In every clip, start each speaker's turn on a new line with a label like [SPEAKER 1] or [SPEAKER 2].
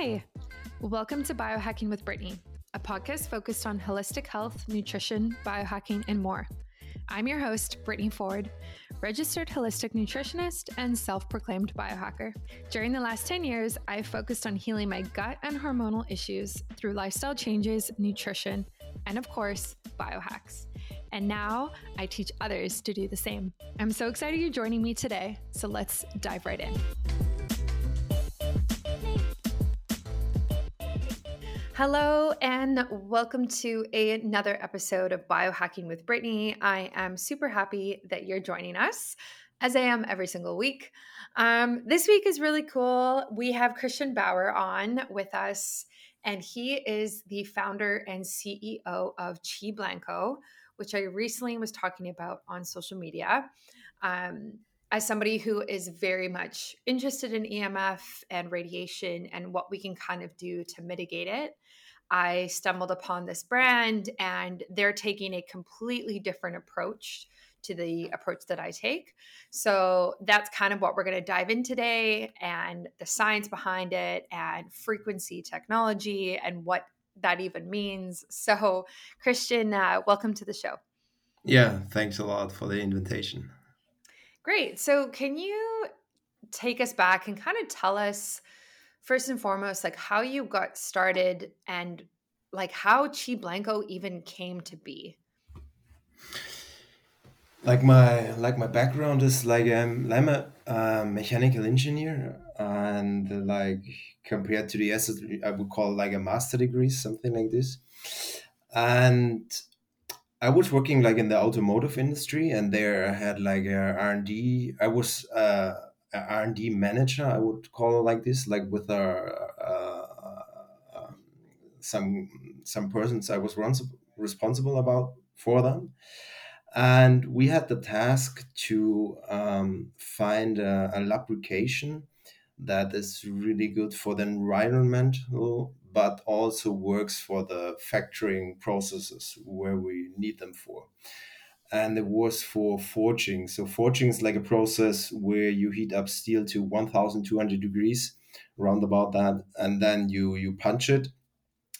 [SPEAKER 1] Hi, welcome to Biohacking with Brittany, a podcast focused on holistic health, nutrition, biohacking, and more. I'm your host, Brittany Ford, registered holistic nutritionist and self proclaimed biohacker. During the last 10 years, I've focused on healing my gut and hormonal issues through lifestyle changes, nutrition, and of course, biohacks. And now I teach others to do the same. I'm so excited you're joining me today, so let's dive right in. Hello, and welcome to another episode of Biohacking with Brittany. I am super happy that you're joining us, as I am every single week. Um, this week is really cool. We have Christian Bauer on with us, and he is the founder and CEO of Qi Blanco, which I recently was talking about on social media. Um, as somebody who is very much interested in EMF and radiation and what we can kind of do to mitigate it, I stumbled upon this brand and they're taking a completely different approach to the approach that I take. So that's kind of what we're going to dive in today and the science behind it and frequency technology and what that even means. So, Christian, uh, welcome to the show.
[SPEAKER 2] Yeah, thanks a lot for the invitation.
[SPEAKER 1] Great. So, can you take us back and kind of tell us? First and foremost, like how you got started and like how Qi Blanco even came to be.
[SPEAKER 2] Like my like my background is like um, I'm a mechanical engineer and like compared to the S I would call like a master degree something like this and I was working like in the automotive industry and there I had like a R&D I was uh, R and D manager, I would call it like this, like with a, uh, um, some some persons I was responsible about for them, and we had the task to um, find a, a lubrication that is really good for the environment, but also works for the factoring processes where we need them for and it was for forging. So forging is like a process where you heat up steel to 1200 degrees, around about that, and then you you punch it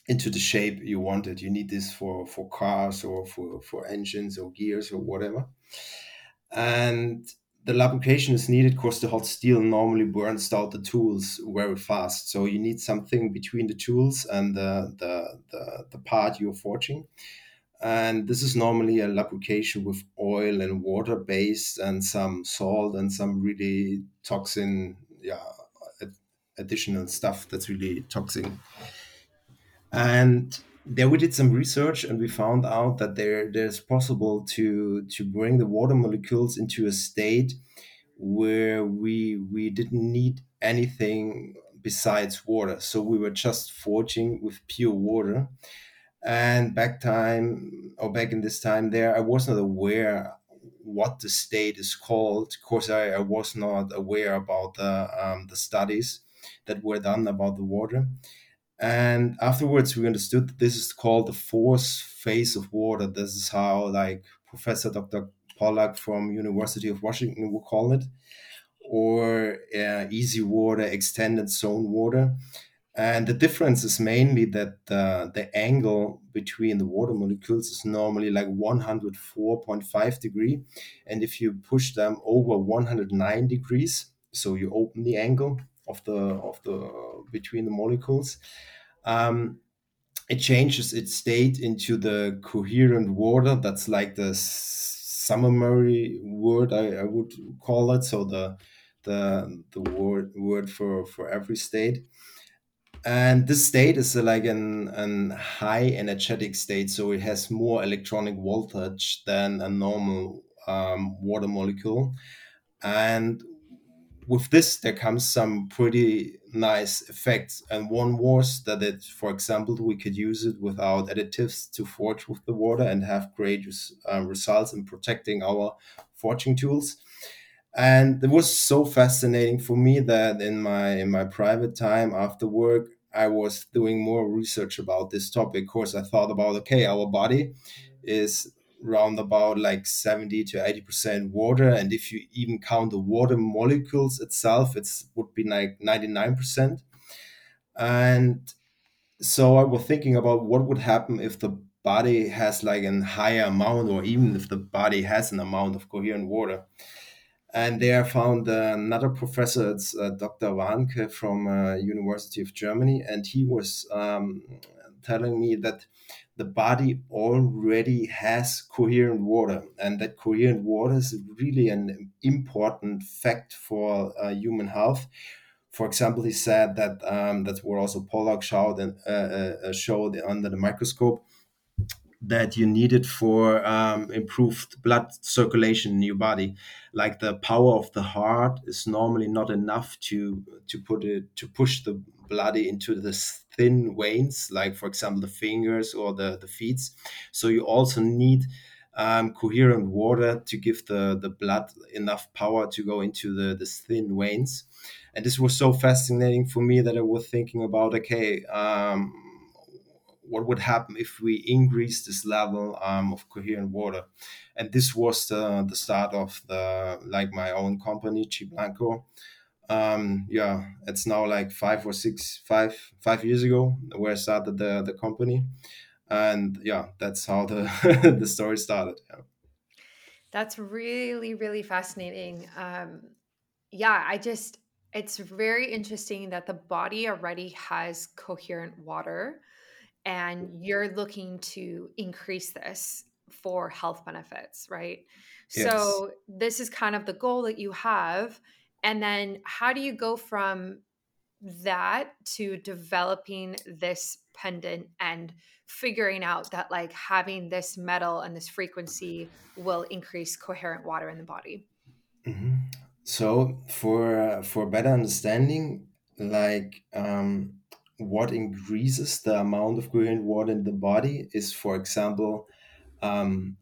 [SPEAKER 2] into the shape you want it. You need this for for cars or for for engines or gears or whatever. And the lubrication is needed because the hot steel normally burns out the tools very fast. So you need something between the tools and the the the, the part you're forging and this is normally a lubrication with oil and water based and some salt and some really toxin yeah additional stuff that's really toxic. And there we did some research and we found out that there there's possible to to bring the water molecules into a state where we we didn't need anything besides water. So we were just forging with pure water and back time or back in this time there i was not aware what the state is called. Because i, I was not aware about the, um, the studies that were done about the water. And afterwards we understood that this is called the fourth phase of water. This is how like professor dr pollack from university of washington would call it or uh, EZ water extended zone water and the difference is mainly that uh, the angle between the water molecules is normally like 104.5 degree. And if you push them over 109 degrees, so you open the angle of the of the between the molecules, um, it changes its state into the coherent water. That's like the summary word I, I would call it. So the the the word word for for every state and this state is like an, an high energetic state so it has more electronic voltage than a normal um, water molecule. And with this there comes some pretty nice effects. And one was that it for example we could use it without additives to forge with the water and have great uh, results in protecting our forging tools. And it was so fascinating for me that in my in my private time after work I was doing more research about this topic. Of course, I thought about okay, our body is round about like 70 to 80 percent water and if you even count the water molecules itself it would be like 99 percent and so I was thinking about what would happen if the body has like a higher amount, or even if the body has an amount of coherent water. And there I found uh, another professor, it's uh, Dr. Warnke from uh, University of Germany, and he was um, telling me that the body already has coherent water, and that coherent water is really an important fact for uh, human health. For example, he said that um, that's what also Pollack showed and uh, uh, showed under the microscope that you need it for um, improved blood circulation in your body. Like the power of the heart is normally not enough to to put it to push the blood into the thin veins, like for example the fingers or the the feet. So you also need um, coherent water to give the the blood enough power to go into the the thin veins. And this was so fascinating for me that I was thinking about okay. Um, what would happen if we increase this level um, of coherent water and this was the, the start of the like my own company Qi Blanco um, yeah it's now like five or six five five years ago where I started the, the company and yeah that's how the the story started yeah.
[SPEAKER 1] That's really, really fascinating. Um, yeah, I just, it's very interesting that the body already has coherent water and you're looking to increase this for health benefits, right?
[SPEAKER 2] yes
[SPEAKER 1] So, this is kind of the goal that you have. And then, how do you go from that to developing this pendant and figuring out that, like, having this metal and this frequency will increase coherent water in the body?
[SPEAKER 2] Mhm. So for uh, for better understanding, like um, what increases the amount of coherent water in the body is, for example, um,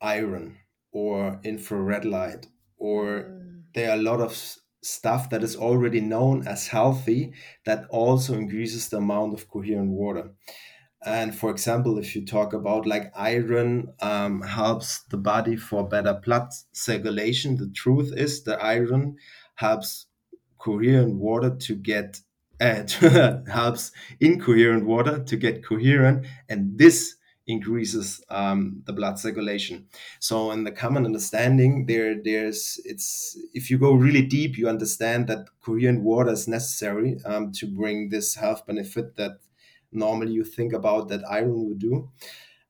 [SPEAKER 2] iron or infrared light, or
[SPEAKER 1] Mm,
[SPEAKER 2] there are a lot of stuff that is already known as healthy that also increases the amount of coherent water. And for example, if you talk about like iron um, helps the body for better blood circulation, the truth is the iron helps coherent water to get uh, helps incoherent water to get coherent, and this increases um, the blood circulation. So, in the common understanding, there there's it's if you go really deep, you understand that coherent water is necessary um, to bring this health benefit that normally you think about that iron would do.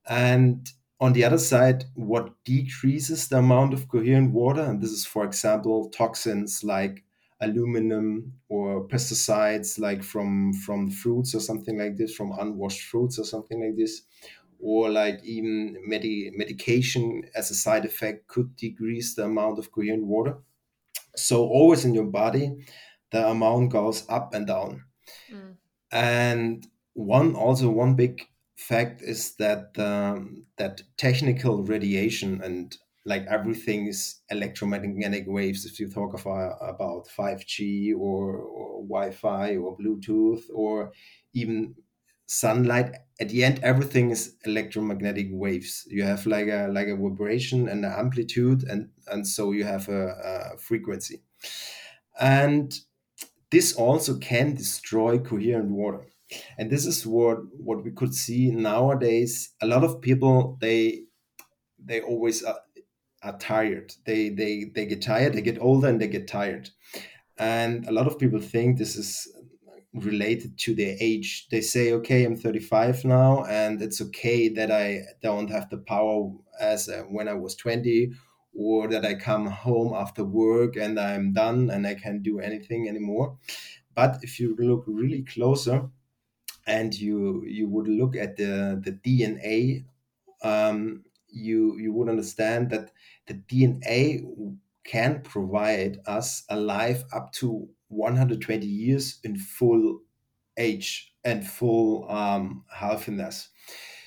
[SPEAKER 2] And on the other side, what decreases the amount of coherent water, and this is, for example, toxins like aluminum or pesticides like from from fruits or something like this, from unwashed fruits or something like this, or like even medi- medication as a side effect could decrease the amount of coherent water. So always in your body, the amount goes up and down.
[SPEAKER 1] mm,
[SPEAKER 2] And one also one big fact is that um, that technical radiation and like everything is electromagnetic waves. If you talk uh, about five G or, or Wi-Fi or Bluetooth or even sunlight, at the end everything is electromagnetic waves. You have like a like a vibration and an amplitude, and and so you have a, a frequency. And this also can destroy coherent water and this is what what we could see nowadays a lot of people they they always are, tired. They they they get tired they get older and they get tired. And a lot of people think this is related to their age. They say okay i'm 35 now and it's okay that i don't have the power as uh, when i was 20 or that i come home after work and i'm done and i can't do anything anymore. But if you look really closer and you you would look at the the DNA, um, you you would understand that the DNA can provide us a life up to 120 years in full age and full um, healthiness.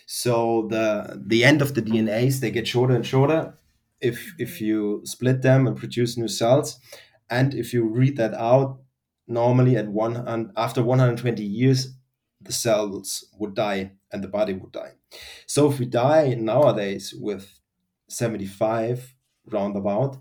[SPEAKER 2] So the the end of the DNAs they get shorter and shorter if if
[SPEAKER 1] mhm,
[SPEAKER 2] you split them and produce new cells, and if you read that out, normally at one and after 120 years, the cells would die and the body would die. So if we die nowadays with 75 roundabout,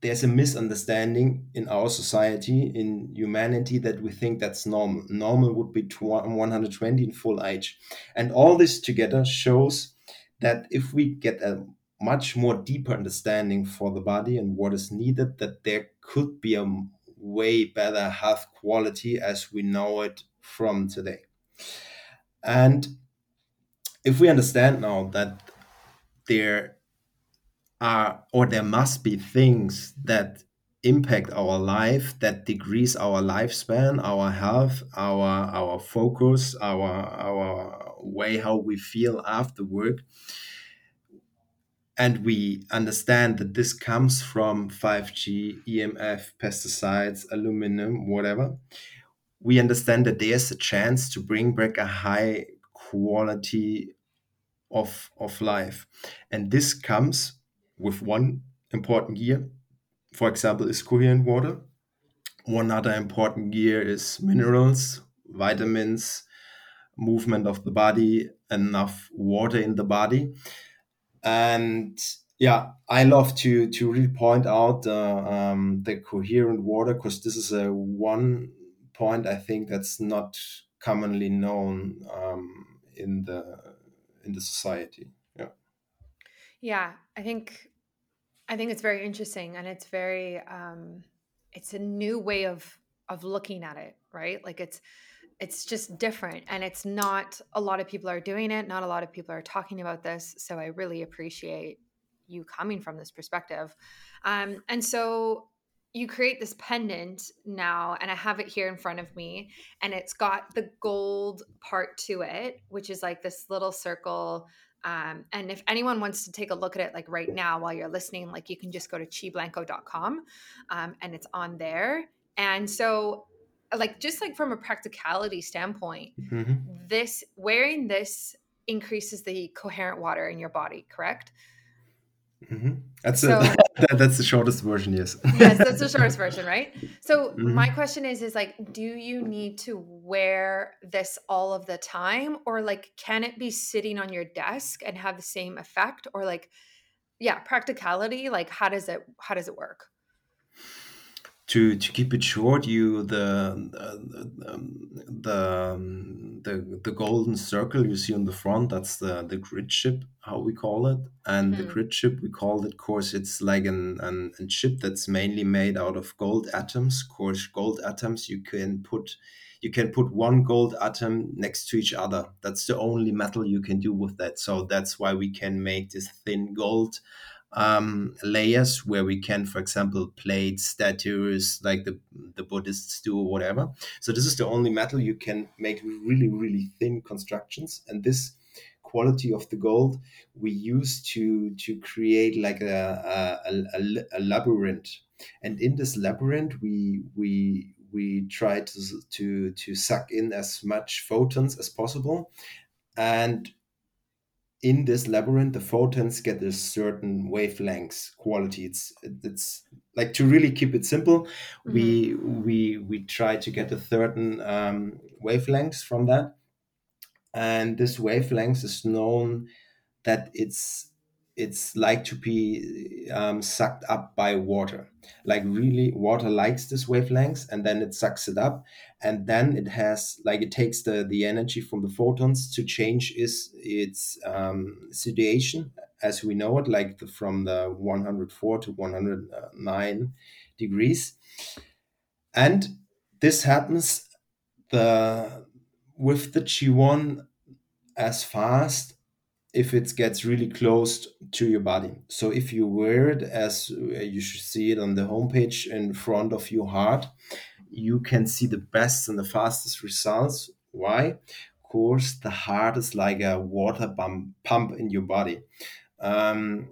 [SPEAKER 2] there's a misunderstanding in our society, in humanity, that we think that's normal. Normal would be 120 in full age. And all this together shows that if we get a much more deeper understanding for the body and what is needed, that there could be a way better health quality as we know it from today. And if we understand now that there are or there must be things that impact our life that decrease our lifespan our health our our focus our our way how we feel after work and we understand that this comes from 5G, EMF, pesticides, aluminum, whatever, we understand that there's a chance to bring back a high quality of, of life. And this comes with one important gear, for example, is coherent water. One other important gear is minerals, vitamins, movement of the body, enough water in the body and yeah i love to to really point out uh, um, the coherent water because this is a one point i think that's not commonly known um, in the in the society. Yeah.
[SPEAKER 1] Yeah i think i think it's very interesting and it's very um it's a new way of of looking at it right? Like it's it's just different and it's not a lot of people are doing it not a lot of people are talking about this so i really appreciate you coming from this perspective. Um, and so you create this pendant now and i have it here in front of me and it's got the gold part to it which is like this little circle um, and if anyone wants to take a look at it like right now while you're listening like you can just go to qiblanco.com um, and it's on there and so like just like from a practicality standpoint mm-hmm. this wearing this increases the coherent water in your body correct
[SPEAKER 2] mm-hmm. that's so, a, that's the shortest version yes.
[SPEAKER 1] Yes that's the shortest version right? So mm-hmm. my question is is like do you need to wear this all of the time? Or like can it be sitting on your desk and have the same effect? Or like yeah practicality like how does it how does it work
[SPEAKER 2] to to keep it short, you the the um, the the golden circle you see on the front. That's the the grid ship how we call it, and mm-hmm. the grid ship we call it. Course, it's like an, an a chip that's mainly made out of gold atoms. Course, gold atoms you can put you can put one gold atom next to each other. That's the only metal you can do with that. So that's why we can make this thin gold um, layers where we can, for example, plate statues like the, the Buddhists do or whatever. So this is the only metal you can make really, really thin constructions. And this quality of the gold we use to to create like a, a, a, a labyrinth. And in this labyrinth, we we we try to, to to suck in as much photons as possible and in this labyrinth, the photons get a certain wavelength quality. It's it's like to really keep it simple. Mm-hmm. We we we try to get a certain um, wavelengths from that, and this wavelength is known that it's it's like to be um, sucked up by water. Like really, water likes this wavelengths, and then it sucks it up, and then it has like it takes the the energy from the photons to change its its um, situation as we know it, like the, from the 104 to 109 degrees, and this happens the with the Qi1 as fast if it gets really close to your body. So if you wear it as uh, you should see it on the homepage in front of your heart, you can see the best and the fastest results. Why? Of course, the heart is like a water pump, pump in your body. Um,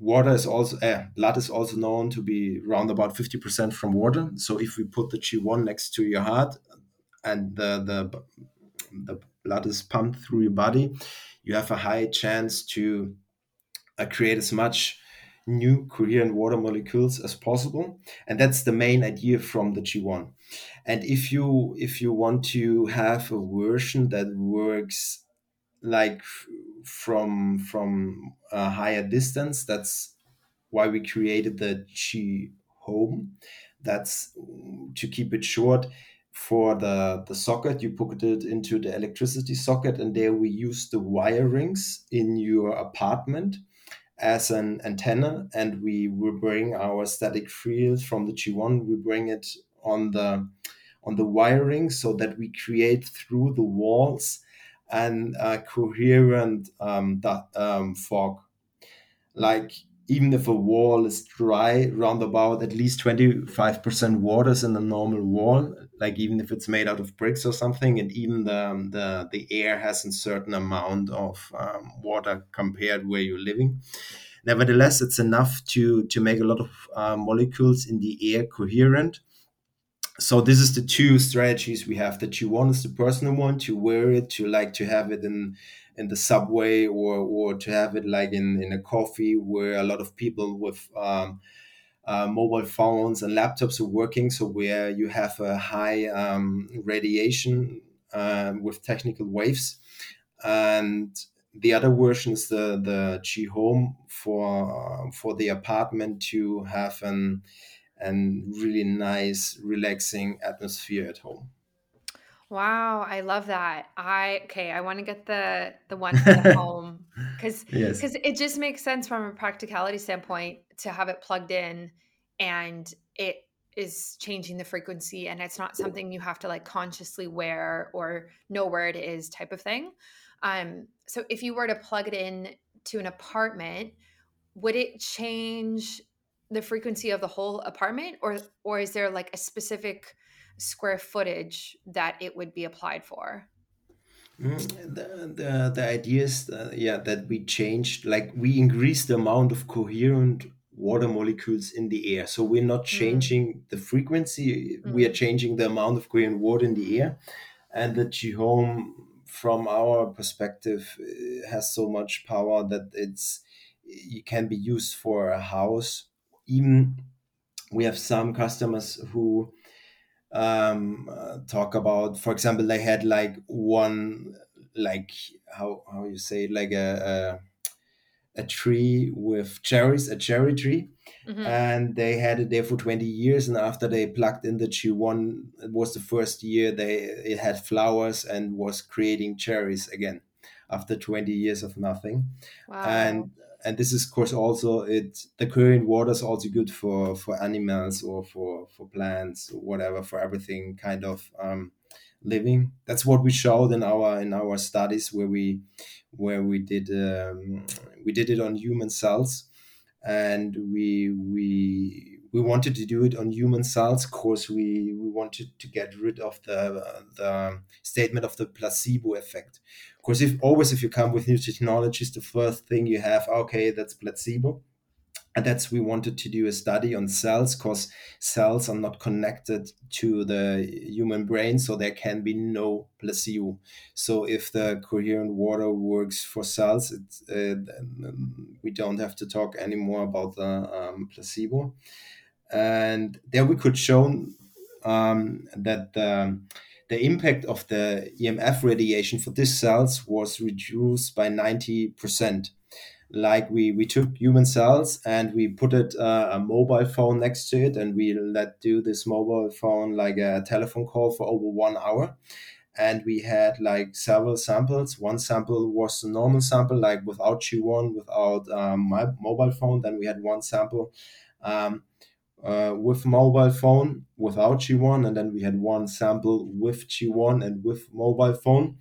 [SPEAKER 2] water is also uh, blood is also known to be around about 50% from water so if we put the Qi1 next to your heart and the the the blood is pumped through your body you have a high chance to uh, create as much new coherent water molecules as possible and that's the main idea from the Qi1 and if you if you want to have a version that works like from from a higher distance that's why we created the Qi Home. That's to keep it short. For the, the socket, you put it into the electricity socket, and there we use the wirings in your apartment as an antenna, and we will bring our static field from the Qi1. We bring it on the on the wiring so that we create through the walls and a coherent um, that, um, fog. Like even if a wall is dry, round about at least 25% water is in a normal wall, like even if it's made out of bricks or something, and even the, um, the, the air has a certain amount of um, water compared where you're living. Nevertheless, it's enough to, to make a lot of uh, molecules in the air coherent so this is the two strategies we have that you want is the personal one to wear it to like to have it in in the subway or or to have it like in in a coffee where a lot of people with um, uh, mobile phones and laptops are working so where you have a high um, radiation um, with technical waves and the other version is the the Qi Home for uh, for the apartment to have an and really nice, relaxing atmosphere at home.
[SPEAKER 1] Wow, I love that. I okay, I want to get the the one for the home because
[SPEAKER 2] Yes.
[SPEAKER 1] because it just makes sense from a practicality standpoint to have it plugged in and it is changing the frequency and it's not something you have to like consciously wear or know where it is type of thing. Um, so if you were to plug it in to an apartment, would it change the frequency of the whole apartment or or is there like a specific square footage that it would be applied for.
[SPEAKER 2] Mm, the, the, the idea is uh, yeah that we changed like we increased the amount of coherent water molecules in the air. So we're not
[SPEAKER 1] mm,
[SPEAKER 2] changing the frequency we are
[SPEAKER 1] mm,
[SPEAKER 2] changing the amount of coherent water in the air. And the Qi from our perspective uh, has so much power that it's it can be used for a house. Even we have some customers who um, uh, talk about for example they had like one like how how you say like a, a a tree with cherries a cherry tree.
[SPEAKER 1] Hmm
[SPEAKER 2] and they had it there for 20 years and after they plugged in the Q1 it was the first year they it had flowers and was creating cherries again after 20 years of nothing.
[SPEAKER 1] Wow.
[SPEAKER 2] And and this is of course also it the current water is also good for for animals or for for plants or whatever for everything kind of um, living. That's what we showed in our in our studies where we where we did um, we did it on human cells. And we we we wanted to do it on human cells. Of course we we wanted to get rid of the the statement of the placebo effect of course if always if you come with new technologies the first thing you have okay that's placebo. And that's we wanted to do a study on cells because cells are not connected to the human brain so there can be no placebo. So if the coherent water works for cells uh, um, we don't have to talk anymore about the um, placebo. And there we could show um, that the, the impact of the emf radiation for these cells was reduced by 90% like we we took human cells and we put it uh, a mobile phone next to it and we let do this mobile phone like a telephone call for over one hour. And we had like several samples. One sample was a normal sample like without Qi1 without um, my mobile phone. Then we had one sample um, uh, with mobile phone without Qi1, and then we had one sample with Qi1 and with mobile phone.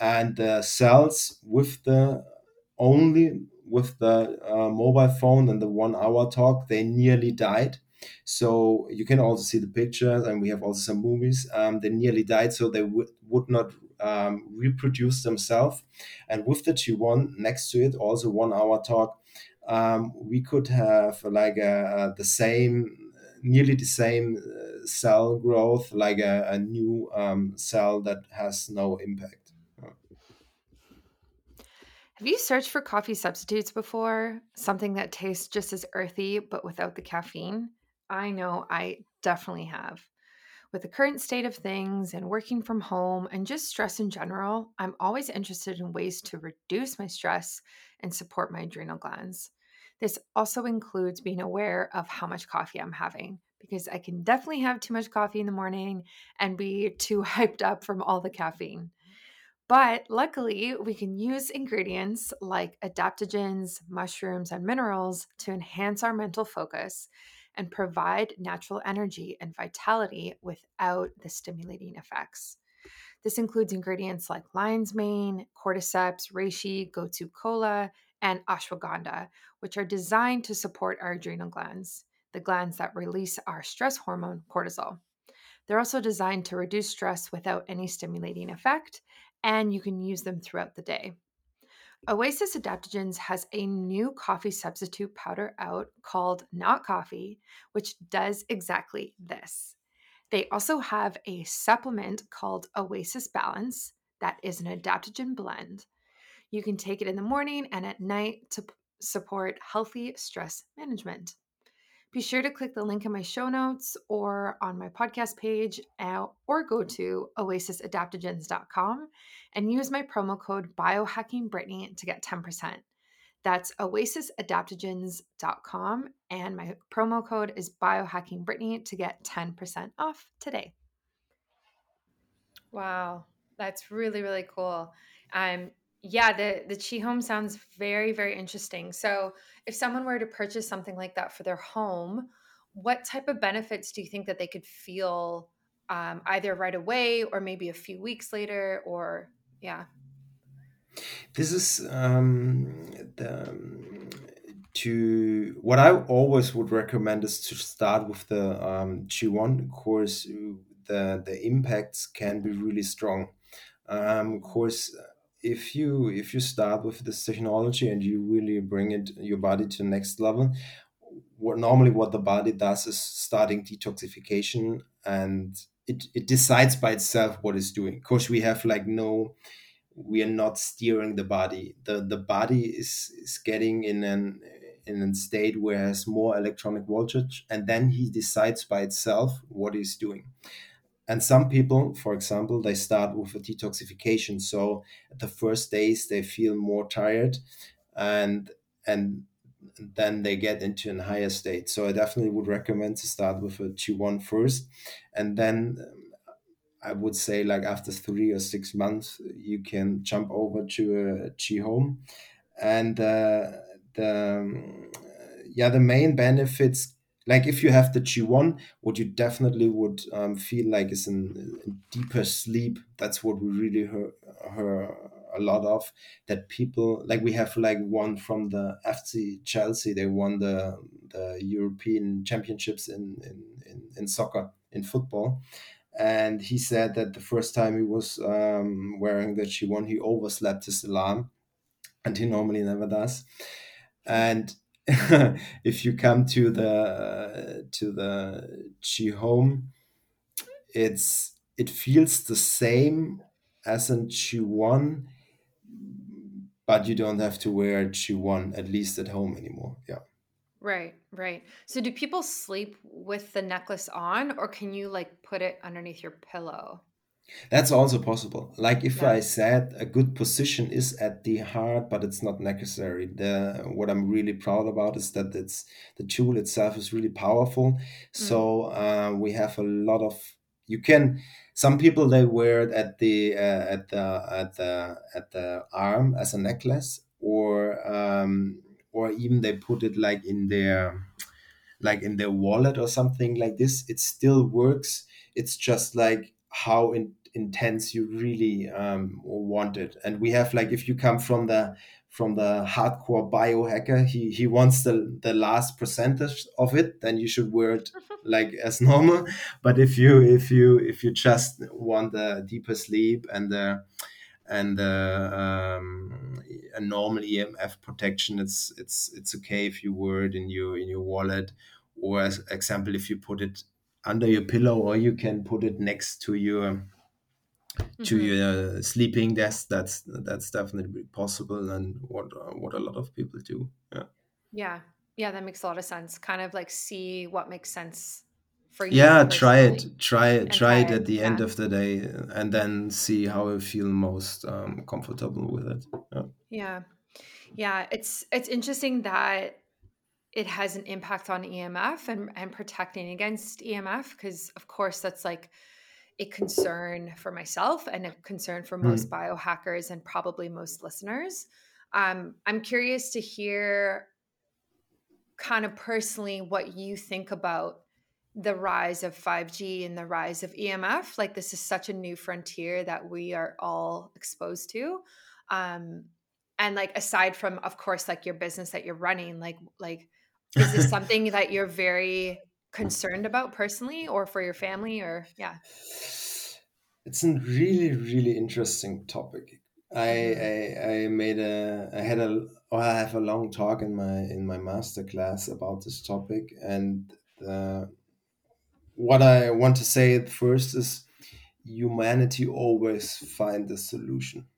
[SPEAKER 2] And the cells with the only with the uh, mobile phone and the one hour talk they nearly died. So you can also see the pictures and we have also some movies. Um, they nearly died so they w- would not um, reproduce themselves. And with the Qi1 next to it also one hour talk um, we could have like a, the same nearly the same uh, cell growth like a, a new um, cell that has no impact.
[SPEAKER 1] Have you searched for coffee substitutes before? Something that tastes just as earthy but without the caffeine? I know i definitely have with the current state of things and working from home and just stress in general i'm always interested in ways to reduce my stress and support my adrenal glands This also includes being aware of how much coffee I'm having because I can definitely have too much coffee in the morning and be too hyped up from all the caffeine. But luckily, we can use ingredients like adaptogens, mushrooms, and minerals to enhance our mental focus and provide natural energy and vitality without the stimulating effects. This includes ingredients like lion's mane, cordyceps, reishi, gotu kola, and ashwagandha, which are designed to support our adrenal glands, the glands that release our stress hormone, cortisol. They're also designed to reduce stress without any stimulating effect, and you can use them throughout the day. Oasis Adaptogens has a new coffee substitute powder out called Not Coffee, which does exactly this. They also have a supplement called Oasis Balance that is an adaptogen blend. You can take it in the morning and at night to support healthy stress management. Be sure to click the link in my show notes or on my podcast page uh, or go to oasisadaptogens.com and use my promo code biohackingbrittany to get 10%. That's oasisadaptogens.com and my promo code is biohackingbrittany to get 10% off today. Wow, that's really really cool. Um yeah, the the Qi Home sounds very very interesting. So, if someone were to purchase something like that for their home, what type of benefits do you think that they could feel um, either right away or maybe a few weeks later or yeah
[SPEAKER 2] This is um, the um, to what I always would recommend is to start with the um, Qi1 Of course. The the impacts can be really strong. Um, of course, if you if you start with this technology and you really bring it your body to the next level, what normally what the body does is starting detoxification and it, it decides by itself what it's doing. Of course, we have like no we are not steering the body. The the body is is getting in an in a state where it has more electronic voltage and then he decides by itself what he's doing. And some people, for example, they start with a detoxification. So the first days they feel more tired and and then they get into a higher state. So I definitely would recommend to start with a Qi1 first and then I would say like after three or six months, you can jump over to a Qi Home, and uh, the um, yeah the main benefits like if you have the Qi1, what you definitely would um, feel like is in, deeper sleep. That's what we really hear, heard a lot of. That people like we have like one from the FC Chelsea. They won the the European Championships in in, in, in soccer in football and he said that the first time he was um, wearing the Qi1, he overslept his alarm, and he normally never does. And if you come to the to the Qi Home, it's it feels the same as a Qi1, but you don't have to wear a Qi1 at least at home anymore. Yeah.
[SPEAKER 1] Right, right. So do people sleep with the necklace on or can you like put it underneath your pillow?
[SPEAKER 2] That's also possible. Like if
[SPEAKER 1] Yeah.
[SPEAKER 2] I said a good position is at the heart, but it's not necessary. The what I'm really proud about is that it's the tool itself is really powerful.
[SPEAKER 1] Mm.
[SPEAKER 2] So uh, we have a lot of you can some people they wear it at the uh, at the at the at the arm as a necklace or um, or even they put it like in their like in their wallet or something like this it still works it's just like how in, intense you really um, want it. And we have like if you come from the from the hardcore biohacker he he wants the the last percentage of it then you should wear it like as normal. But if you if you if you just want the deeper sleep and the and uh, um, a normal EMF protection, it's it's it's okay if you wear it in your in your wallet, or as example, if you put it under your pillow, or you can put it next to your to
[SPEAKER 1] hmm
[SPEAKER 2] your sleeping desk. That's that's definitely possible, and what uh, what a lot of people do. Yeah.
[SPEAKER 1] Yeah. Yeah, that makes a lot of sense. Kind of like see what makes sense for you
[SPEAKER 2] Yeah, try it. Try it. Try it at the end of the day, and then see how you feel most um, comfortable with it. Yeah.
[SPEAKER 1] Yeah. Yeah, it's it's interesting that it has an impact on EMF and, and protecting against EMF because of course that's like a concern for myself and a concern for most
[SPEAKER 2] Mm.
[SPEAKER 1] biohackers and probably most listeners. Um, I'm curious to hear kind of personally what you think about the rise of 5G and the rise of EMF. Like this is such a new frontier that we are all exposed to. Um, and like aside from of course like your business that you're running, like like is this something that you're very concerned about personally or for your family or yeah?
[SPEAKER 2] It's a really, really interesting topic. I,
[SPEAKER 1] Mhm.
[SPEAKER 2] I I made a I had a or I have a long talk in my in my master class about this topic and uh, what I want to say at first is humanity always find a solution.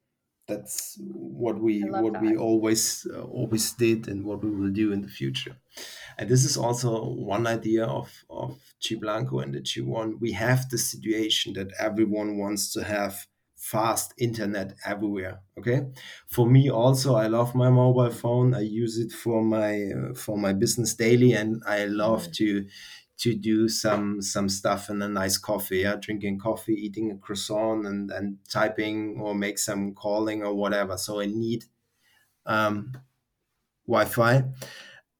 [SPEAKER 2] That's what we what we always uh, always did and what we will do in the future. And this is also one idea of, of Qi Blanco and the Qi1. We have the situation that everyone wants to have fast internet everywhere. Okay. For me also, I love my mobile phone. I use it for my uh, for my business daily, and I love
[SPEAKER 1] Mhm.
[SPEAKER 2] to to do some some stuff in a nice coffee. Yeah, drinking coffee, eating a croissant, and and typing or make some calling or whatever. So I need um, Wi-Fi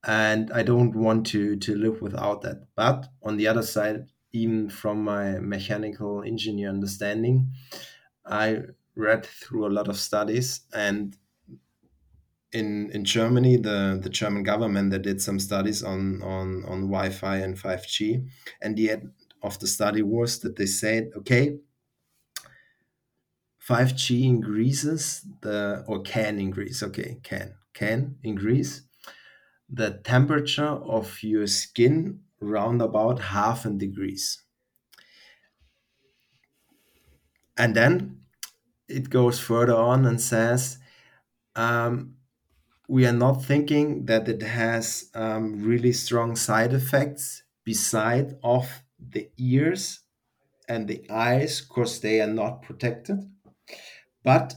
[SPEAKER 2] and I don't want to to live without that. But on the other side, even from my mechanical engineer understanding, I read through a lot of studies and in in Germany, the the German government that did some studies on on on Wi-Fi and 5G, and the end of the study was that they said, okay, 5G increases the or can increase, okay, can can increase the temperature of your skin round about half a degrees. And then it goes further on and says, um, we are not thinking that it has um, really strong side effects beside of the ears and the eyes because they are not protected. But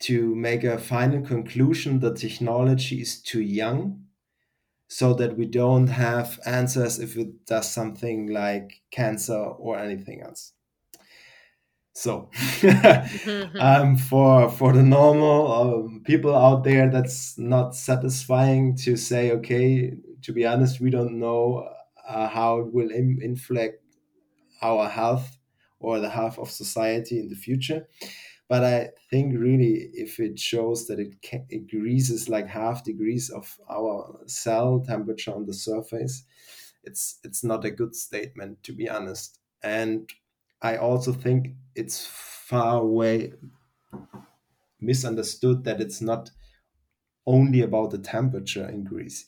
[SPEAKER 2] to make a final conclusion, the technology is too young so that we don't have answers if it does something like cancer or anything else. So,
[SPEAKER 1] Mhm.
[SPEAKER 2] um, for for the normal um, people out there, that's not satisfying to say. Okay, to be honest, we don't know uh, how it will Im- inflict our health or the health of society in the future. But I think really, if it shows that it, ca- it increases like half degrees of our cell temperature on the surface, it's it's not a good statement to be honest. And I also think it's far away misunderstood that it's not only about the temperature increase.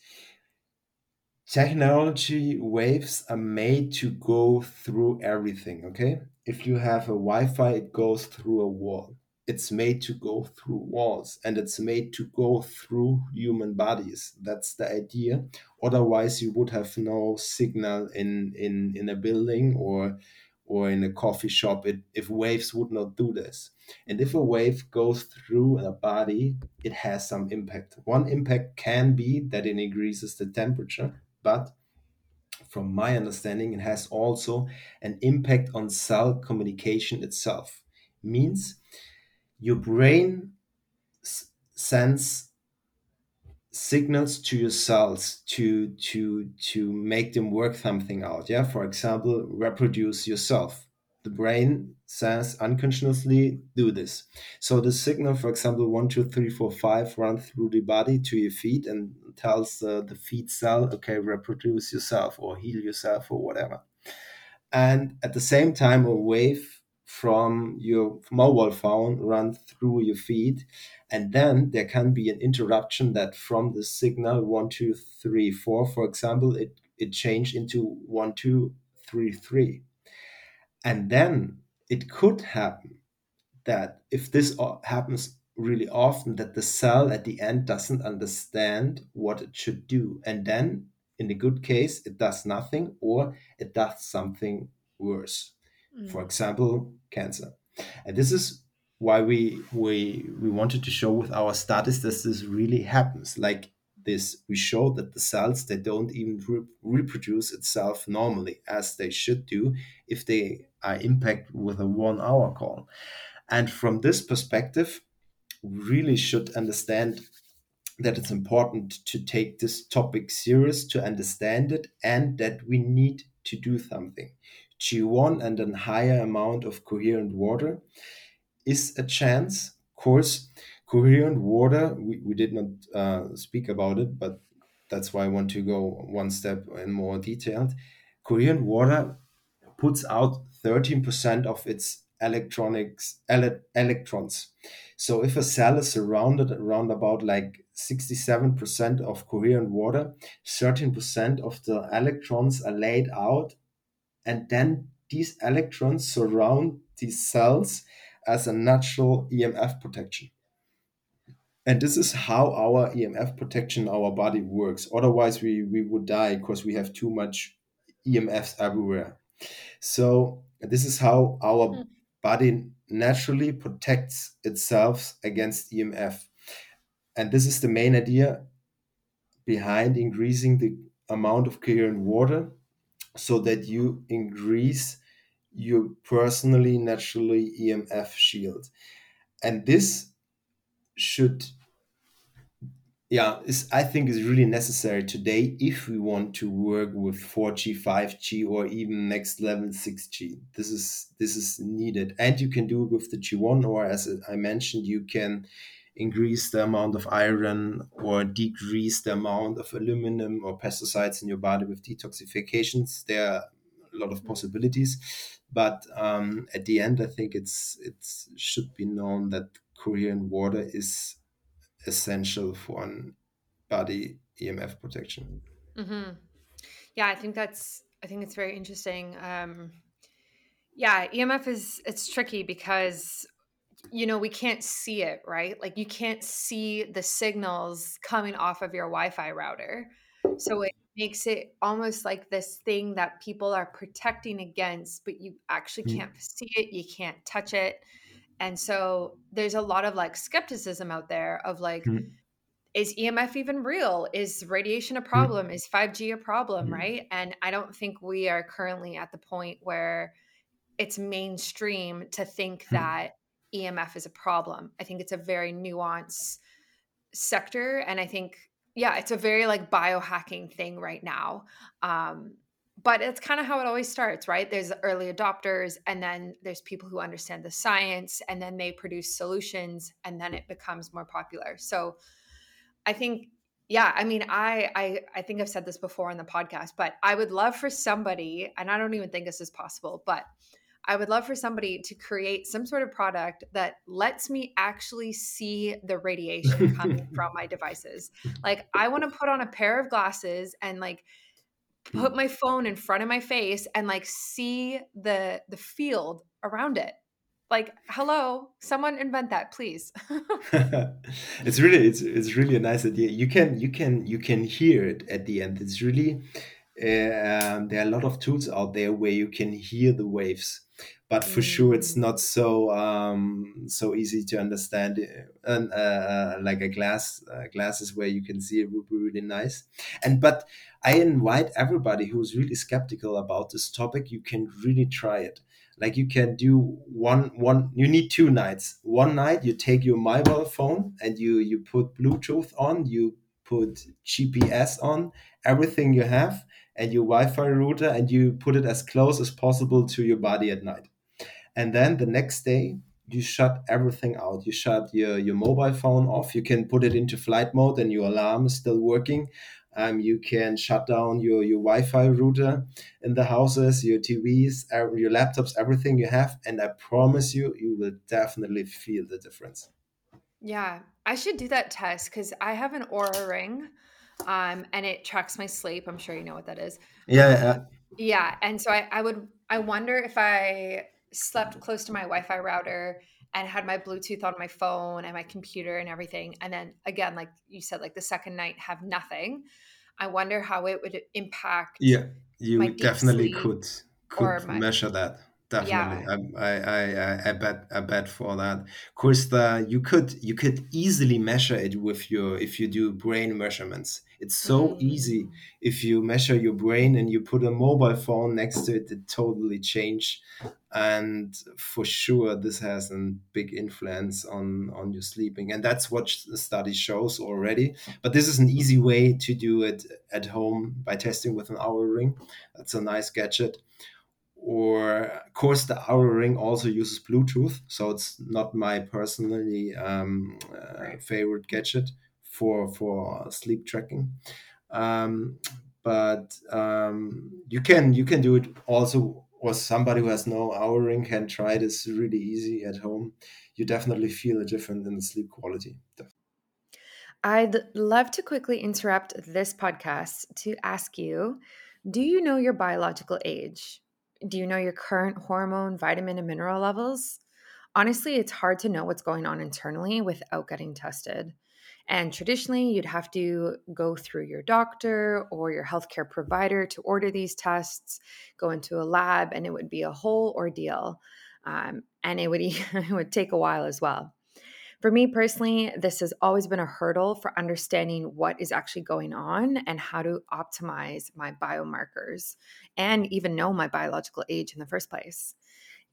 [SPEAKER 2] Technology waves are made to go through everything, okay? If you have a Wi Fi, it goes through a wall. It's made to go through walls and it's made to go through human bodies. That's the idea. Otherwise, you would have no signal in, in, in a building or or in a coffee shop it, if waves would not do this. And if a wave goes through a body, it has some impact. One impact can be that it increases the temperature, but from my understanding, it has also an impact on cell communication itself. Means your brain sends signals to your cells to to to make them work something out yeah? For example reproduce yourself. The brain says unconsciously do this. So the signal for example one two three four five run through the body to your feet and tells uh, the feet cell okay reproduce yourself or heal yourself or whatever. And at the same time a wave from your mobile phone runs through your feed and then there can be an interruption that from the signal one two three four for example it it changed into one two three three. And then it could happen that if this happens really often that the cell at the end doesn't understand what it should do. And then in the good case it does nothing or it does something worse. For
[SPEAKER 1] Mm.
[SPEAKER 2] example cancer. And this is why we we we wanted to show with our studies that this really happens. Like this we showed that the cells they don't even re- reproduce itself normally as they should do if they are impacted with a one hour call. And from this perspective we really should understand that it's important to take this topic serious to understand it and that we need to do something. Qi1 and a higher amount of coherent water is a chance. Of course coherent water we, we did not uh, speak about it but that's why i want to go one step in more detailed. Coherent water puts out 13% of its electronics ele- electrons. So if a cell is surrounded around about like 67% of coherent water 13% of the electrons are laid out and then these electrons surround these cells as a natural emf protection. And this is how our emf protection our body works. Otherwise we we would die because we have too much emfs everywhere. So this is how our
[SPEAKER 1] Hmm.
[SPEAKER 2] body naturally protects itself against emf and this is the main idea behind increasing the amount of coherent water so that you increase your personally naturally emf shield. And this should yeah is i think is really necessary today if we want to work with 4g 5g or even next level 6g this is this is needed. And you can do it with the Qi1 or as i mentioned you can increase the amount of iron or decrease the amount of aluminum or pesticides in your body with detoxifications. There are a lot of possibilities but um, at the end i think it's it should be known that coherent water is essential for an body emf protection
[SPEAKER 1] hmm Yeah, I think that's I think it's very interesting. Um, yeah, EMF is it's tricky because you know we can't see it, right? Like you can't see the signals coming off of your Wi-Fi router, so it makes it almost like this thing that people are protecting against, but you actually
[SPEAKER 2] Mm,
[SPEAKER 1] can't see it, you can't touch it, and so there's a lot of like skepticism out there of like
[SPEAKER 2] mm,
[SPEAKER 1] is EMF even real? Is radiation a
[SPEAKER 2] mm,
[SPEAKER 1] problem? Is 5G a problem,
[SPEAKER 2] mm,
[SPEAKER 1] right? And I don't think we are currently at the point where it's mainstream to think
[SPEAKER 2] mm,
[SPEAKER 1] that EMF is a problem. I think it's a very nuanced sector. And I think, yeah, it's a very like biohacking thing right now. Um, but it's kind of how it always starts, right? There's early adopters, and then there's people who understand the science, and then they produce solutions, and then it becomes more popular. So, I think yeah, I mean, I I I think I've said this before on the podcast, but I would love for somebody, and I don't even think this is possible, but I would love for somebody to create some sort of product that lets me actually see the radiation coming from my devices. Like I want to put on a pair of glasses and like put my phone in front of my face and like see the the field around it. Like, hello, someone invent that, please.
[SPEAKER 2] it's really it's it's really a nice idea you can you can you can hear it at the end it's really um, there are a lot of tools out there where you can hear the waves but for sure it's
[SPEAKER 1] Mm,
[SPEAKER 2] not so um so easy to understand uh, and uh, uh, like a glass uh, glasses where you can see it would be really nice. And but i invite everybody who's really skeptical about this topic you can really try it. Like you can do one one you need two nights. One night you take your mobile phone and you you put bluetooth on you put gps on everything you have and your wi-fi router and you put it as close as possible to your body at night. And then the next day you shut everything out. You shut your, your mobile phone off. You can put it into flight mode and your alarm is still working. Um, you can shut down your, your wi-fi router in the houses your tvs your laptops everything you have and i promise you you will definitely feel the difference.
[SPEAKER 1] Yeah, I should do that test because I have an Oura ring, um, and it tracks my sleep. I'm sure you know what that is.
[SPEAKER 2] yeah
[SPEAKER 1] Um, yeah, and so I, I would, I wonder if I slept close to my Wi-Fi router and had my Bluetooth on my phone and my computer and everything, and then again, like you said, like the second night have nothing. I wonder how it would impact
[SPEAKER 2] yeah you definitely could could
[SPEAKER 1] my
[SPEAKER 2] measure that definitely.
[SPEAKER 1] Yeah.
[SPEAKER 2] I, I, I, I bet, I bet for that. Of course, the you could you could easily measure it with your if you do brain measurements. It's so easy
[SPEAKER 1] Mm,
[SPEAKER 2] if you measure your brain and you put a mobile phone next to it. It totally change, and for sure this has a big influence on on your sleeping, and that's what the study shows already. But this is an easy way to do it at home by testing with an Oura ring. That's a nice gadget or of course the Oura Ring also uses Bluetooth, so it's not my personally um, uh, favorite gadget for for sleep tracking. Um, but um, you can you can do it also, or somebody who has no Oura Ring can try this really easy at home. You definitely feel a difference in the sleep quality.
[SPEAKER 1] I'd love to quickly interrupt this podcast to ask you Do you know your biological age? Do you know your current hormone, vitamin, and mineral levels? Honestly, it's hard to know what's going on internally without getting tested. And traditionally, you'd have to go through your doctor or your healthcare provider to order these tests, go into a lab, and it would be a whole ordeal. Um, and it would, it would take a while as well. For me personally, this has always been a hurdle for understanding what is actually going on and how to optimize my biomarkers and even know my biological age in the first place.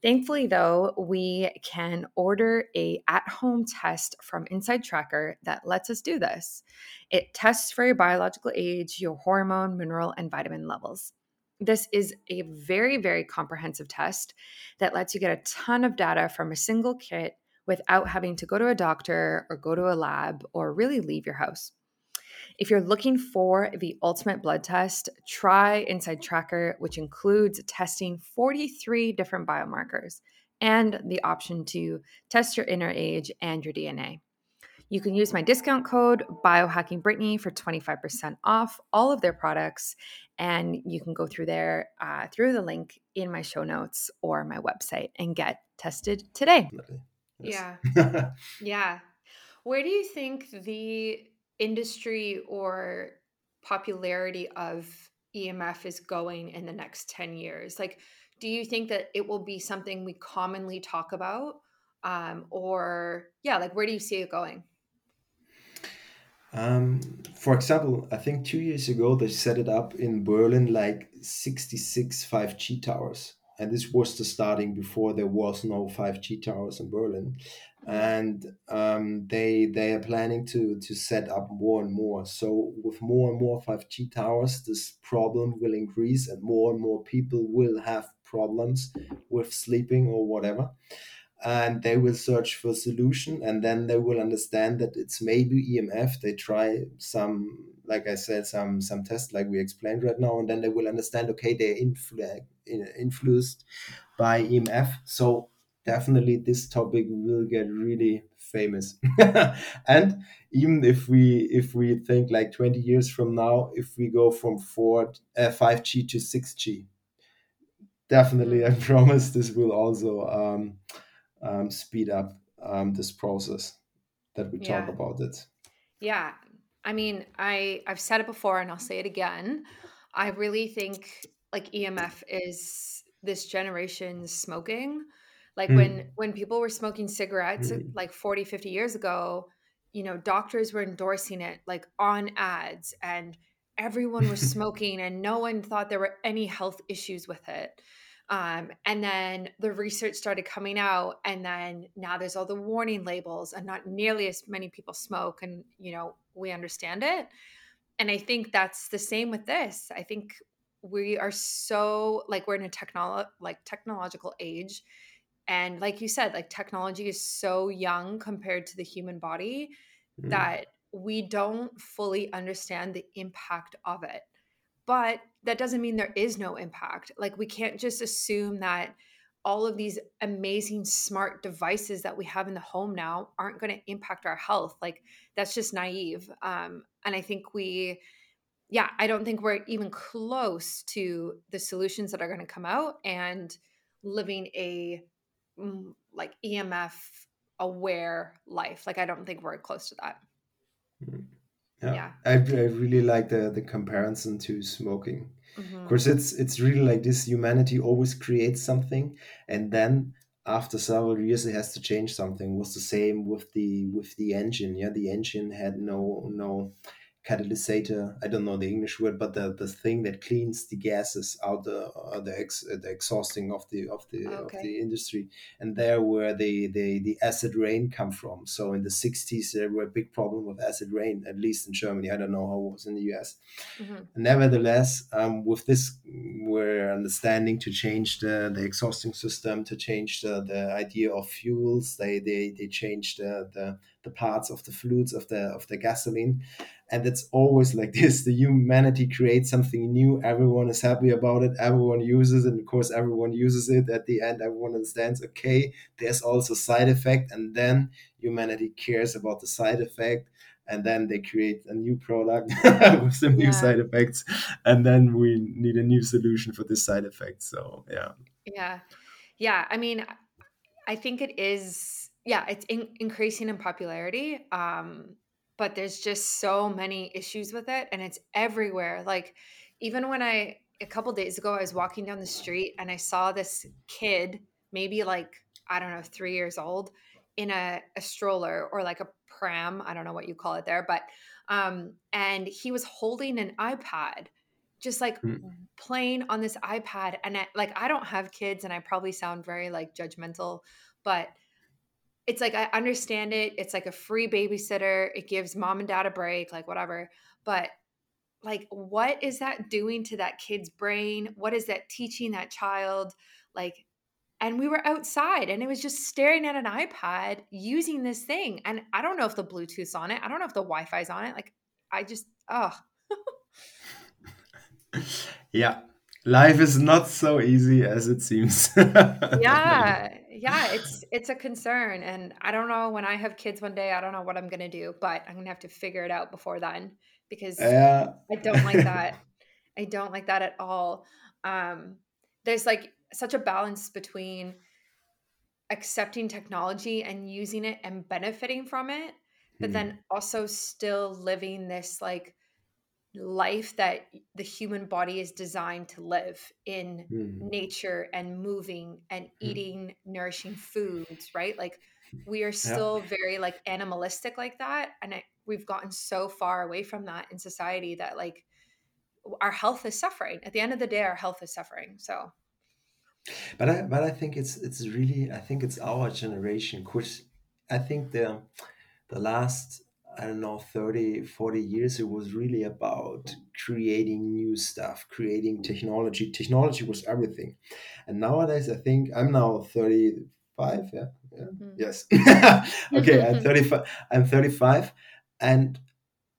[SPEAKER 1] Thankfully, though, we can order a at-home test from InsideTracker that lets us do this. It tests for your biological age, your hormone, mineral, and vitamin levels. This is a very, very comprehensive test that lets you get a ton of data from a single kit without having to go to a doctor or go to a lab or really leave your house. If you're looking for the ultimate blood test, try InsideTracker, which includes testing 43 different biomarkers and the option to test your inner age and your DNA. You can use my discount code biohackingbrittany for 25% off all of their products and you can go through there uh, through the link in my show notes or my website and get tested today
[SPEAKER 2] Yes.
[SPEAKER 1] yeah yeah where do you think the industry or popularity of EMF is going in the next 10 years? Like, do you think that it will be something we commonly talk about? Um, or, yeah, like, where do you see it going?
[SPEAKER 2] Um, for example, I think two years ago they set it up in Berlin like 66 5G towers. And this was the starting before there was no 5G towers in Berlin. And um, they they are planning to to set up more and more. So with more and more 5G towers, this problem will increase and more and more people will have problems with sleeping or whatever. And they will search for solution and then they will understand that it's maybe emf they try some like i said some some tests like we explained right now and then they will understand okay they're influ- influenced by emf so definitely this topic will get really famous and even if we if we think like 20 years from now if we go from 4 uh, 5g to 6g definitely i
[SPEAKER 1] mm,
[SPEAKER 2] promise this will also um, um, speed up um, this process that we talk about it.
[SPEAKER 1] Yeah. I mean, I I've said it before and I'll say it again. I really think like EMF is this generation's smoking. Like when
[SPEAKER 2] Mm,
[SPEAKER 1] when people were smoking cigarettes uh,
[SPEAKER 2] mm,
[SPEAKER 1] like 40, 50 years ago, you know, doctors were endorsing it like on ads and everyone was smoking and no one thought there were any health issues with it. Um, and then the research started coming out, and then now there's all the warning labels, and not nearly as many people smoke, and you know we understand it. And I think that's the same with this. I think we are so like we're in a technolo- like technological age, and like you said, like technology is so young compared to the human body
[SPEAKER 2] mm,
[SPEAKER 1] that we don't fully understand the impact of it but that doesn't mean there is no impact. Like we can't just assume that all of these amazing smart devices that we have in the home now aren't going to impact our health. Like that's just naive. Um, and I think we, yeah, I don't think we're even close to the solutions that are going to come out and living a like EMF aware life. Like I don't think we're close to that.
[SPEAKER 2] mm. Yeah,
[SPEAKER 1] Yeah.
[SPEAKER 2] I, I really like the, the comparison to smoking. Mm-hmm. Of course, it's it's really like this. Humanity always creates something, and then after several years, it has to change something. It was the same with the with the engine. Yeah, the engine had no no catalysator i don't know the english word but the, the thing that cleans the gases out the uh, the, ex, the exhausting of the of the okay. of the industry. And there where the, the the acid rain come from. So in the 60s there were a big problem with acid rain at least in germany. I don't know how it was in the us mm-hmm. nevertheless um, with this we're understanding to change the, the exhausting system to change the, the idea of fuels. They they, they changed the, the the parts of the fluids of the of the gasoline. And it's always like this the humanity creates something new. Everyone is happy about it. Everyone uses it. And of course everyone uses it. At the end everyone understands okay there's also side effect. And then humanity cares about the side effect. And then they create a new product with some new side effects. And then we need a new solution for this side effect. So yeah.
[SPEAKER 1] Yeah. Yeah. I mean i think it is yeah it's in- increasing in popularity um but there's just so many issues with it and it's everywhere like even when i a couple days ago i was walking down the street and i saw this kid maybe like i don't know three years old in a, a stroller or like a pram i don't know what you call it there but um and he was holding an ipad just like mm. playing on this ipad and I, like i don't have kids and i probably sound very like judgmental but it's like I understand it. It's like a free babysitter. It gives mom and dad a break, like whatever. But like what is that doing to that kid's brain? What is that teaching that child? Like and we were outside and it was just staring at an iPad using this thing. And I don't know if the Bluetooth's on it. I don't know if the Wi-Fi's on it. Like I just oh
[SPEAKER 2] yeah life is not so easy as it seems
[SPEAKER 1] yeah yeah it's it's a concern and i don't know when i have kids one day i don't know what i'm gonna do but i'm gonna have to figure it out before then because yeah. i don't like that i don't like that at all um there's like such a balance between accepting technology and using it and benefiting from it but mm. then also still living this like life that the human body is designed to live in mm. nature and moving and mm. eating nourishing foods right like we are still yeah. very like animalistic like that and I, we've gotten so far away from that in society that like our health is suffering at the end of the day our health is suffering so
[SPEAKER 2] but i but i think it's it's really i think it's our generation which i think the the last I don't know, 30, 40 years, it was really about creating new stuff, creating technology. Technology was everything. And nowadays, I think I'm now 35. Yeah. yeah. Mm-hmm. Yes. okay. I'm 35. I'm 35. And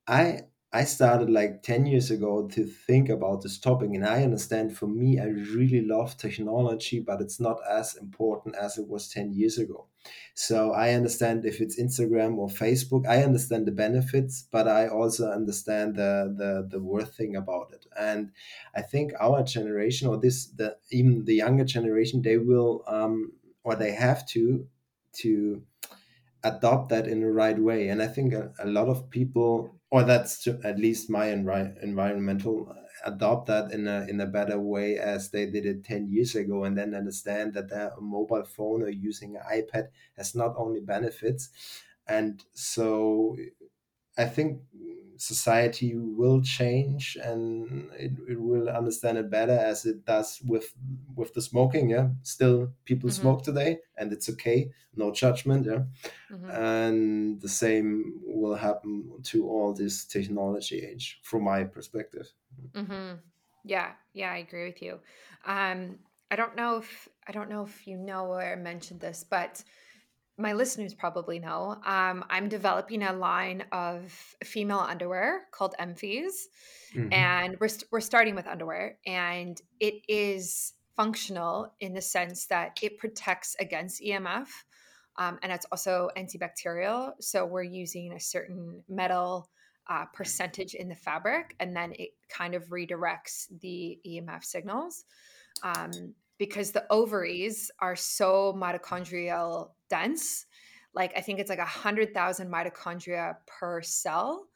[SPEAKER 2] I, I started like 10 years ago to think about this topic. And I understand for me, I really love technology, but it's not as important as it was 10 years ago. So I understand if it's Instagram or Facebook, I understand the benefits, but I also understand the, the, the worth thing about it. And I think our generation or this, the, even the younger generation, they will, um, or they have to, to, adopt that in the right way. And I think a, a lot of people, or that's at least my envi- environmental, uh, adopt that in a in a better way as they did it 10 years ago and then understand that their mobile phone or using an ipad has not only benefits. And so i think society will change and it, it will understand it better as it does with with the smoking yeah still people mm-hmm. smoke today and it's okay no judgment yeah mm-hmm. and the same will happen to all this technology age from my perspective
[SPEAKER 1] mm-hmm. yeah yeah i agree with you um i don't know if i don't know if you know or I mentioned this but my listeners probably know, um, I'm developing a line of female underwear called Emphies. Mm-hmm. And we're, st- we're starting with underwear. And it is functional in the sense that it protects against EMF. Um, and it's also antibacterial. So we're using a certain metal uh, percentage in the fabric, and then it kind of redirects the EMF signals. Um, because the ovaries are so mitochondrial dense. Like I think it's like a hundred thousand mitochondria per cell,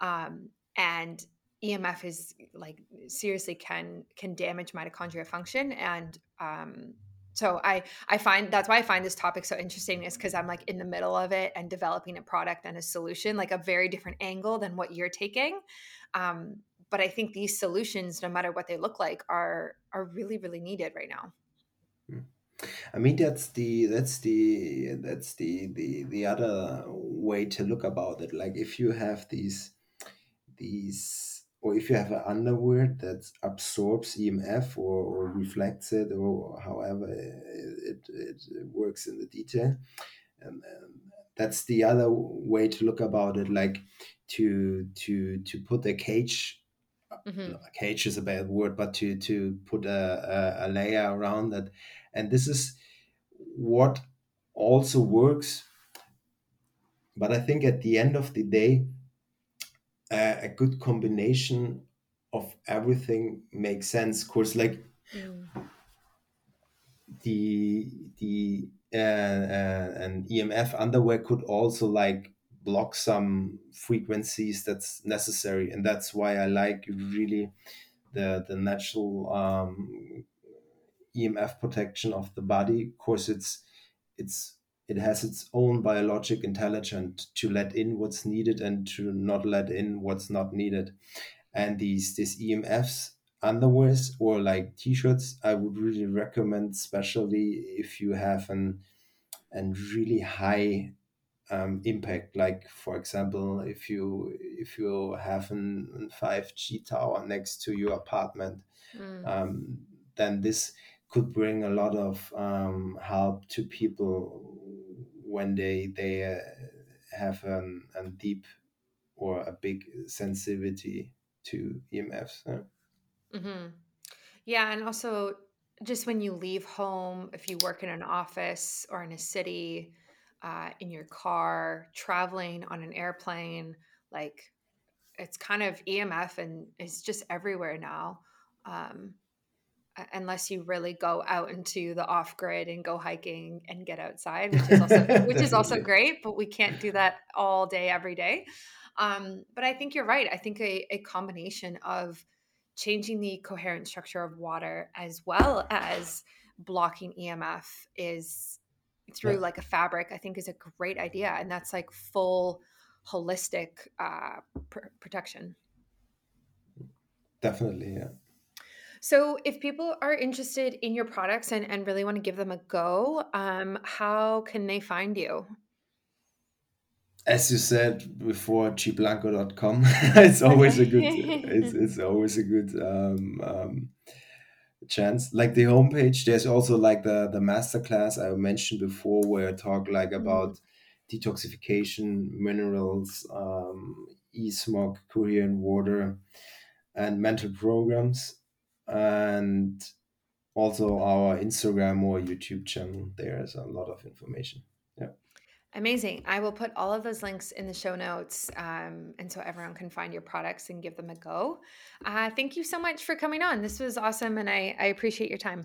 [SPEAKER 1] um, and EMF is like seriously can can damage mitochondria function and um so I I find that's why I find this topic so interesting is because I'm like in the middle of it and developing a product and a solution like a very different angle than what you're taking. Um, but I think these solutions, no matter what they look like, are are really really needed right now.
[SPEAKER 2] Hmm. I mean that's the that's the that's the the the other way to look about it. Like if you have these these or if you have an underwear that absorbs EMF or, or reflects it or however it, it, it works in the detail. And, and that's the other way to look about it, like to to to put a cage mm-hmm. cage is a bad word, but to to put a, a, a layer around it. And this is what also works. But I think at the end of the day, a, a good combination of everything makes sense. Of course, like mm. the the uh, uh, an EMF underwear could also like block some frequencies that's necessary, and that's why I like really the the natural um, EMF protection of the body. Of course, it's it's it has its own biologic intelligence to let in what's needed and to not let in what's not needed. And these these EMFs underwears or like t-shirts, I would really recommend, especially if you have an and really high um, impact. Like for example, if you if you have an five G tower next to your apartment, mm. um, then this could bring a lot of um, help to people when they they uh, have an, a deep or a big sensitivity to EMFs.
[SPEAKER 1] Mm-hmm. Yeah, and also just when you leave home, if you work in an office or in a city, uh, in your car, traveling on an airplane, like it's kind of EMF and it's just everywhere now. Um, unless you really go out into the off grid and go hiking and get outside, which is also which is also great, but we can't do that all day every day. Um, but I think you're right. I think a, a combination of changing the coherent structure of water as well as blocking EMF is through yeah. like a fabric, I think is a great idea. And that's like full holistic uh, pr- protection.
[SPEAKER 2] Definitely, yeah.
[SPEAKER 1] So, if people are interested in your products and, and really want to give them a go, um, how can they find you?
[SPEAKER 2] As you said before, qiblanco.com. it's always a good. It's, it's always a good um, um, chance. Like the homepage, there's also like the the masterclass I mentioned before, where I talk like mm-hmm. about detoxification, minerals, um, e-smog, coherent water, and mental programs and also our Instagram or YouTube channel. There's a lot of information.
[SPEAKER 1] Amazing. I will put all of those links in the show notes um, and so everyone can find your products and give them a go. Uh, thank you so much for coming on. This was awesome and I, I appreciate your time.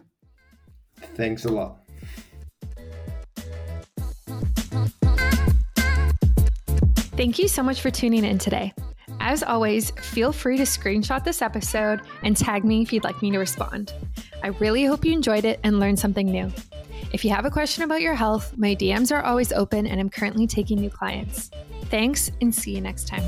[SPEAKER 2] Thanks a lot.
[SPEAKER 1] Thank you so much for tuning in today. As always, feel free to screenshot this episode and tag me if you'd like me to respond. I really hope you enjoyed it and learned something new. If you have a question about your health, my DMs are always open and I'm currently taking new clients. Thanks and see you next time.